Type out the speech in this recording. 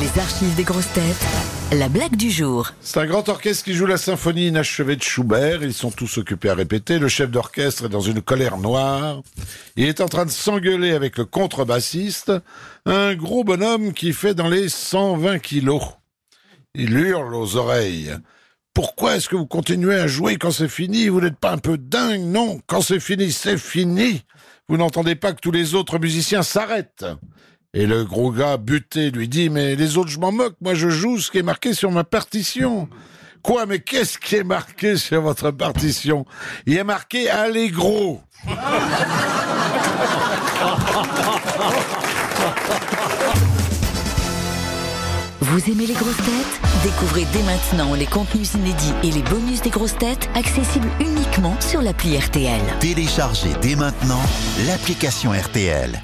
Les archives des grosses têtes. La blague du jour. C'est un grand orchestre qui joue la symphonie inachevée de Schubert. Ils sont tous occupés à répéter. Le chef d'orchestre est dans une colère noire. Il est en train de s'engueuler avec le contrebassiste, un gros bonhomme qui fait dans les 120 kilos. Il hurle aux oreilles. Pourquoi est-ce que vous continuez à jouer quand c'est fini? Vous n'êtes pas un peu dingue Non, quand c'est fini, c'est fini. Vous n'entendez pas que tous les autres musiciens s'arrêtent. Et le gros gars buté lui dit Mais les autres, je m'en moque, moi je joue ce qui est marqué sur ma partition. Quoi, mais qu'est-ce qui est marqué sur votre partition? Il est marqué Allegro. Vous aimez les grosses têtes? Découvrez dès maintenant les contenus inédits et les bonus des grosses têtes accessibles uniquement sur l'appli RTL. Téléchargez dès maintenant l'application RTL.